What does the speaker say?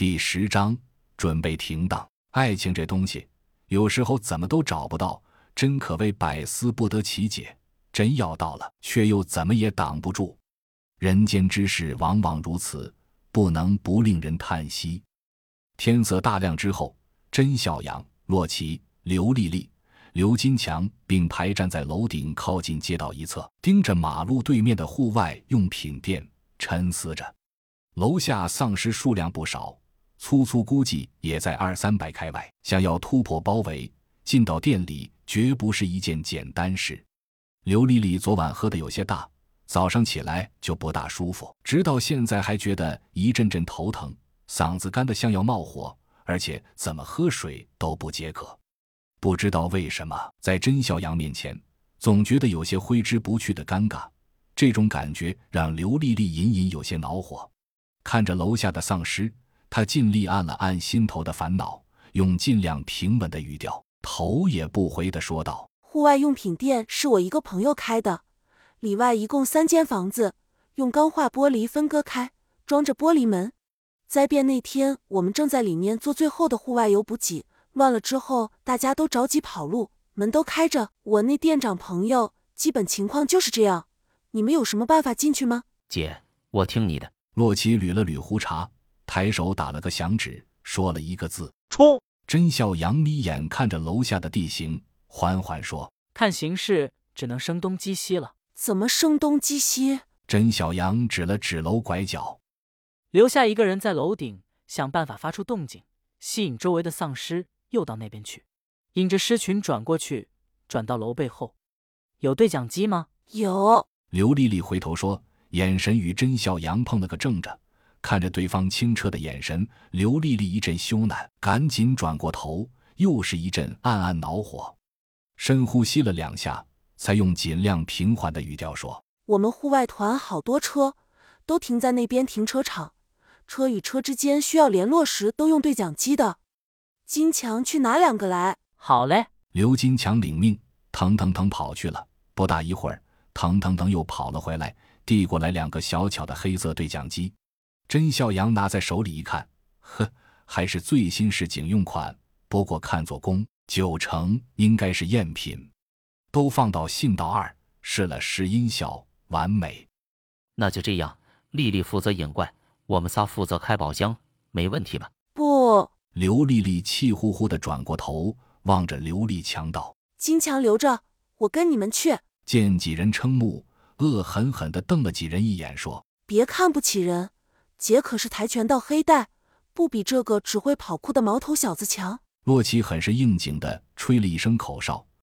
第十章准备停当。爱情这东西，有时候怎么都找不到，真可谓百思不得其解。真要到了，却又怎么也挡不住。人间之事往往如此，不能不令人叹息。天色大亮之后，甄小阳、洛奇、刘丽丽、刘金强并排站在楼顶靠近街道一侧，盯着马路对面的户外用品店，沉思着。楼下丧尸数量不少，粗粗估计也在二三百开外。想要突破包围，进到店里，绝不是一件简单事。刘丽丽昨晚喝的有些大，早上起来就不大舒服，直到现在还觉得一阵阵头疼。嗓子干得像要冒火，而且怎么喝水都不解渴。不知道为什么，在甄小阳面前，总觉得有些挥之不去的尴尬。这种感觉让刘丽丽隐隐有些恼火。看着楼下的丧尸，她尽力按了按心头的烦恼，用尽量平稳的语调，头也不回地说道：“户外用品店是我一个朋友开的，里外一共三间房子，用钢化玻璃分割开，装着玻璃门。”灾变那天，我们正在里面做最后的户外油补给，乱了之后，大家都着急跑路，门都开着。我那店长朋友，基本情况就是这样。你们有什么办法进去吗？姐，我听你的。洛奇捋了捋胡茬，抬手打了个响指，说了一个字：冲。甄笑阳眯眼看着楼下的地形，缓缓说：“看形势，只能声东击西了。”怎么声东击西？甄小阳指了指楼拐角。留下一个人在楼顶，想办法发出动静，吸引周围的丧尸又到那边去。引着尸群转过去，转到楼背后。有对讲机吗？有。刘丽丽回头说，眼神与甄小阳碰了个正着。看着对方清澈的眼神，刘丽丽一阵羞赧，赶紧转过头，又是一阵暗暗恼火。深呼吸了两下，才用尽量平缓的语调说：“我们户外团好多车，都停在那边停车场。”车与车之间需要联络时都用对讲机的。金强去拿两个来。好嘞。刘金强领命，腾腾腾跑去了。不大一会儿，腾腾腾又跑了回来，递过来两个小巧的黑色对讲机。甄孝阳拿在手里一看，呵，还是最新式警用款，不过看做工，九成应该是赝品。都放到信道二，试了试音效，完美。那就这样，丽丽负责引怪。我们仨负责开宝箱，没问题吧？不，刘丽丽气呼呼的转过头，望着刘立强道：“金强留着，我跟你们去。”见几人瞠目，恶狠狠地瞪了几人一眼，说：“别看不起人，姐可是跆拳道黑带，不比这个只会跑酷的毛头小子强。”洛奇很是应景的吹了一声口哨，